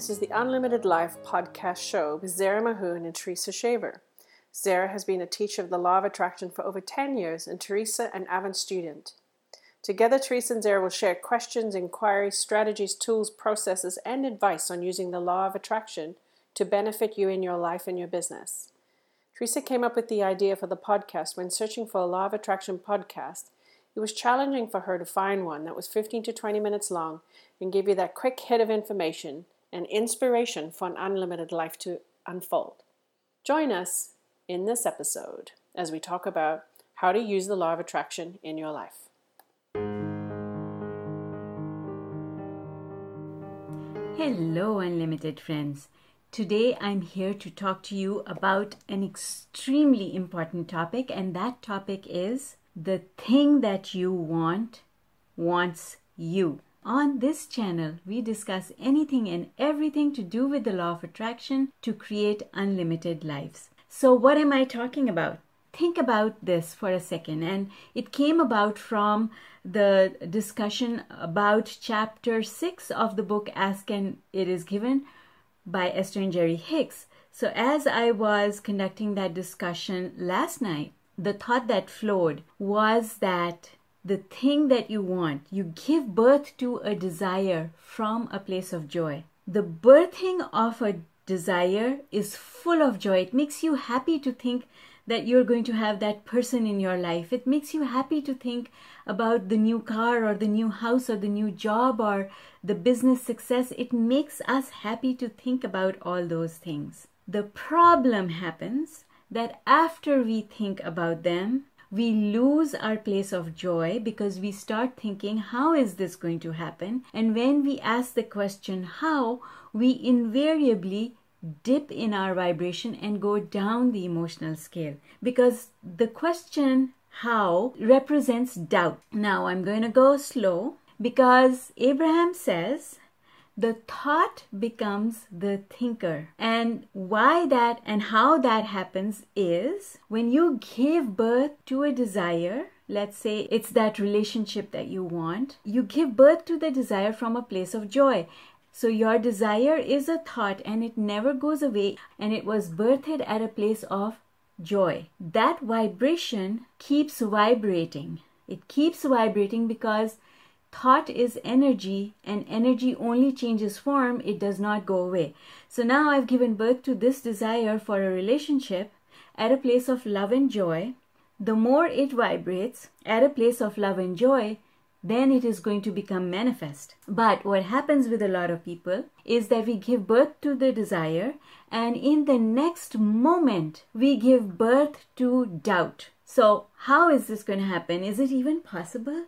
This is the Unlimited Life podcast show with Zara Mahoon and Teresa Shaver. Zara has been a teacher of the law of attraction for over 10 years and Teresa an avid student. Together, Teresa and Zara will share questions, inquiries, strategies, tools, processes, and advice on using the law of attraction to benefit you in your life and your business. Teresa came up with the idea for the podcast when searching for a law of attraction podcast. It was challenging for her to find one that was 15 to 20 minutes long and give you that quick hit of information and inspiration for an unlimited life to unfold. Join us in this episode as we talk about how to use the law of attraction in your life. Hello, Unlimited friends. Today I'm here to talk to you about an extremely important topic, and that topic is the thing that you want wants you. On this channel, we discuss anything and everything to do with the law of attraction to create unlimited lives. So, what am I talking about? Think about this for a second, and it came about from the discussion about chapter 6 of the book Ask and It Is Given by Esther and Jerry Hicks. So, as I was conducting that discussion last night, the thought that flowed was that the thing that you want, you give birth to a desire from a place of joy. The birthing of a desire is full of joy. It makes you happy to think that you're going to have that person in your life. It makes you happy to think about the new car or the new house or the new job or the business success. It makes us happy to think about all those things. The problem happens that after we think about them, we lose our place of joy because we start thinking, how is this going to happen? And when we ask the question, how, we invariably dip in our vibration and go down the emotional scale because the question how represents doubt. Now I'm going to go slow because Abraham says the thought becomes the thinker. And why that and how that happens is when you give birth to a desire, let's say it's that relationship that you want, you give birth to the desire from a place of joy. So your desire is a thought and it never goes away and it was birthed at a place of joy. That vibration keeps vibrating. It keeps vibrating because thought is energy and energy only changes form, it does not go away. So now I've given birth to this desire for a relationship at a place of love and joy. The more it vibrates at a place of love and joy, then it is going to become manifest. But what happens with a lot of people is that we give birth to the desire, and in the next moment, we give birth to doubt. So, how is this going to happen? Is it even possible?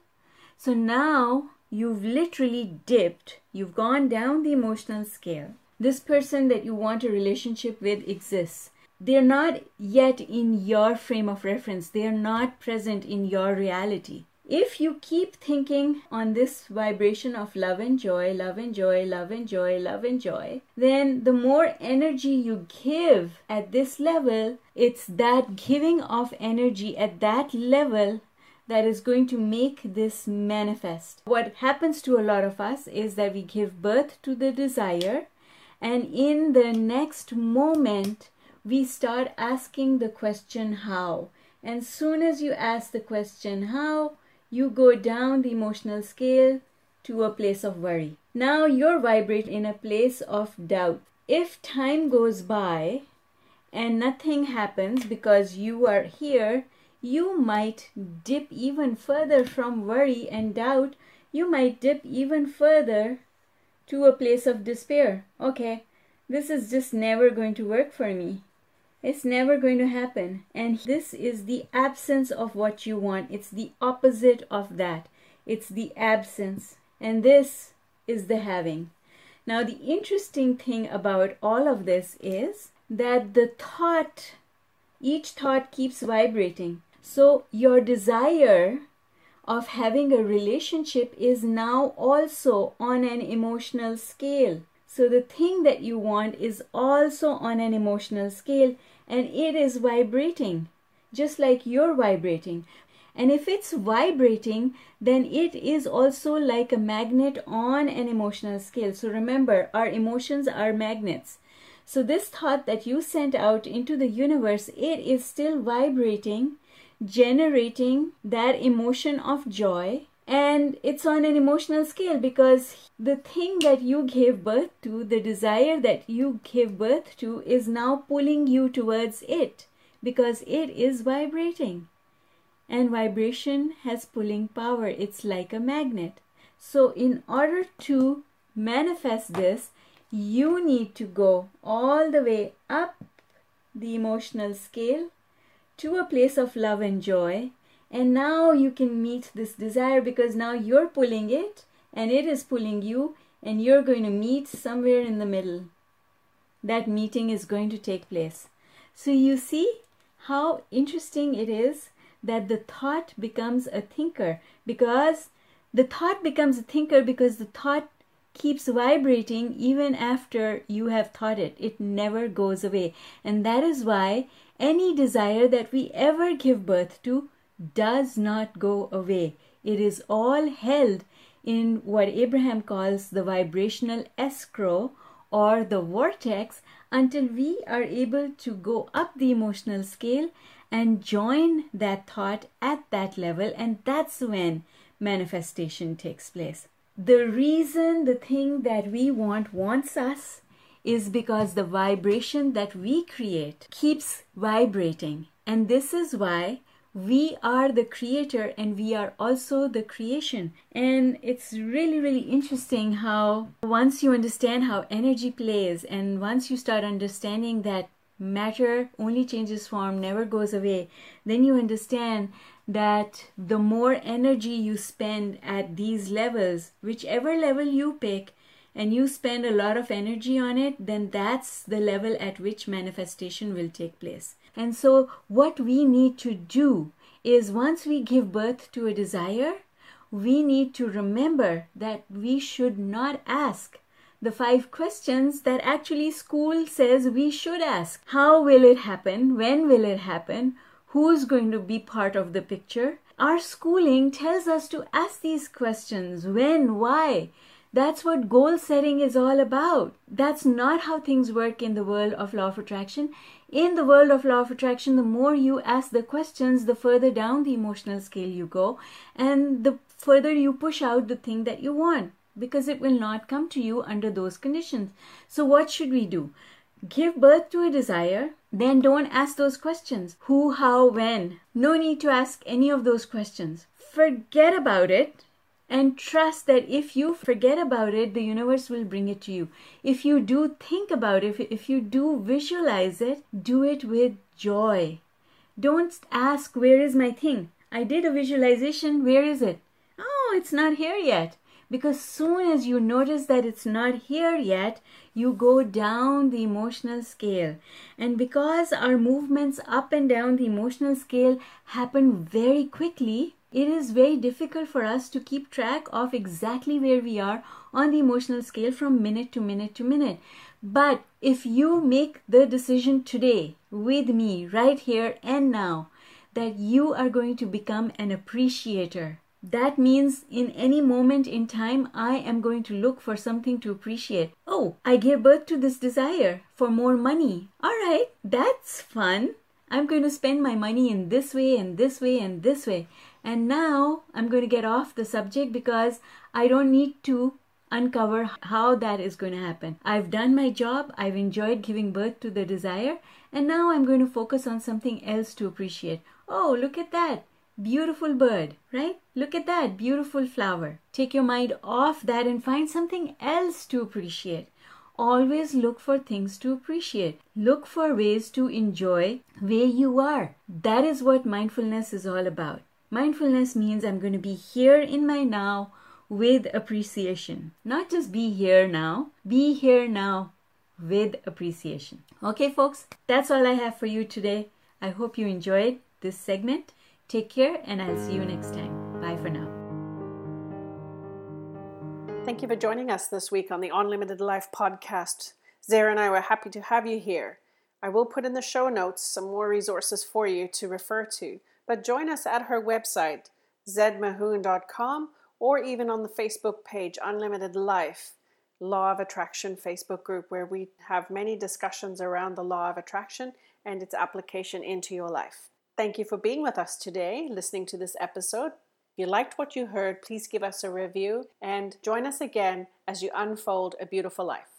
So now you've literally dipped, you've gone down the emotional scale. This person that you want a relationship with exists. They're not yet in your frame of reference, they're not present in your reality. If you keep thinking on this vibration of love and joy, love and joy, love and joy, love and joy, then the more energy you give at this level, it's that giving of energy at that level that is going to make this manifest. What happens to a lot of us is that we give birth to the desire, and in the next moment, we start asking the question how. And soon as you ask the question how, you go down the emotional scale to a place of worry. Now you're vibrating in a place of doubt. If time goes by and nothing happens because you are here, you might dip even further from worry and doubt. You might dip even further to a place of despair. Okay, this is just never going to work for me. It's never going to happen. And this is the absence of what you want. It's the opposite of that. It's the absence. And this is the having. Now, the interesting thing about all of this is that the thought, each thought keeps vibrating. So, your desire of having a relationship is now also on an emotional scale. So, the thing that you want is also on an emotional scale and it is vibrating just like you're vibrating. And if it's vibrating, then it is also like a magnet on an emotional scale. So remember, our emotions are magnets. So this thought that you sent out into the universe, it is still vibrating, generating that emotion of joy. And it's on an emotional scale because the thing that you gave birth to, the desire that you gave birth to, is now pulling you towards it because it is vibrating and vibration has pulling power. It's like a magnet. So, in order to manifest this, you need to go all the way up the emotional scale to a place of love and joy. And now you can meet this desire because now you're pulling it and it is pulling you, and you're going to meet somewhere in the middle. That meeting is going to take place. So, you see how interesting it is that the thought becomes a thinker because the thought becomes a thinker because the thought keeps vibrating even after you have thought it. It never goes away. And that is why any desire that we ever give birth to does not go away. It is all held in what Abraham calls the vibrational escrow or the vortex until we are able to go up the emotional scale and join that thought at that level, and that's when manifestation takes place. The reason the thing that we want wants us is because the vibration that we create keeps vibrating. And this is why we are the creator and we are also the creation. And it's really, really interesting how once you understand how energy plays and once you start understanding that matter only changes form, never goes away, then you understand that the more energy you spend at these levels, whichever level you pick, and you spend a lot of energy on it, then that's the level at which manifestation will take place. And so, what we need to do is once we give birth to a desire, we need to remember that we should not ask the five questions that actually school says we should ask. How will it happen? When will it happen? Who's going to be part of the picture? Our schooling tells us to ask these questions when, why. That's what goal setting is all about. That's not how things work in the world of law of attraction. In the world of law of attraction, the more you ask the questions, the further down the emotional scale you go, and the further you push out the thing that you want because it will not come to you under those conditions. So, what should we do? Give birth to a desire, then don't ask those questions who, how, when. No need to ask any of those questions. Forget about it and trust that if you forget about it, the universe will bring it to you. If you do think about it, if you do visualize it, do it with joy. Don't ask, Where is my thing? I did a visualization, where is it? Oh, it's not here yet because soon as you notice that it's not here yet you go down the emotional scale. And because our movements up and down the emotional scale happen very quickly it is very difficult for us to keep track of exactly where we are on the emotional scale from minute to minute to minute. But if you make the decision today with me right here and now that you are going to become an appreciator that means in any moment in time, I am going to look for something to appreciate. Oh, I gave birth to this desire for more money. All right, that's fun. I'm going to spend my money in this way and this way and this way. And now I'm going to get off the subject because I don't need to uncover how that is going to happen. I've done my job, I've enjoyed giving birth to the desire, and now I'm going to focus on something else to appreciate. Oh, look at that. Beautiful bird, right? Look at that beautiful flower. Take your mind off that and find something else to appreciate. Always look for things to appreciate. Look for ways to enjoy where you are. That is what mindfulness is all about. Mindfulness means I'm going to be here in my now with appreciation. Not just be here now, be here now with appreciation. Okay, folks, that's all I have for you today. I hope you enjoyed this segment. Take care, and I'll see you next time. Bye for now. Thank you for joining us this week on the Unlimited Life podcast. Zara and I were happy to have you here. I will put in the show notes some more resources for you to refer to, but join us at her website, zedmahoon.com, or even on the Facebook page, Unlimited Life, Law of Attraction Facebook group, where we have many discussions around the law of attraction and its application into your life. Thank you for being with us today, listening to this episode. If you liked what you heard, please give us a review and join us again as you unfold a beautiful life.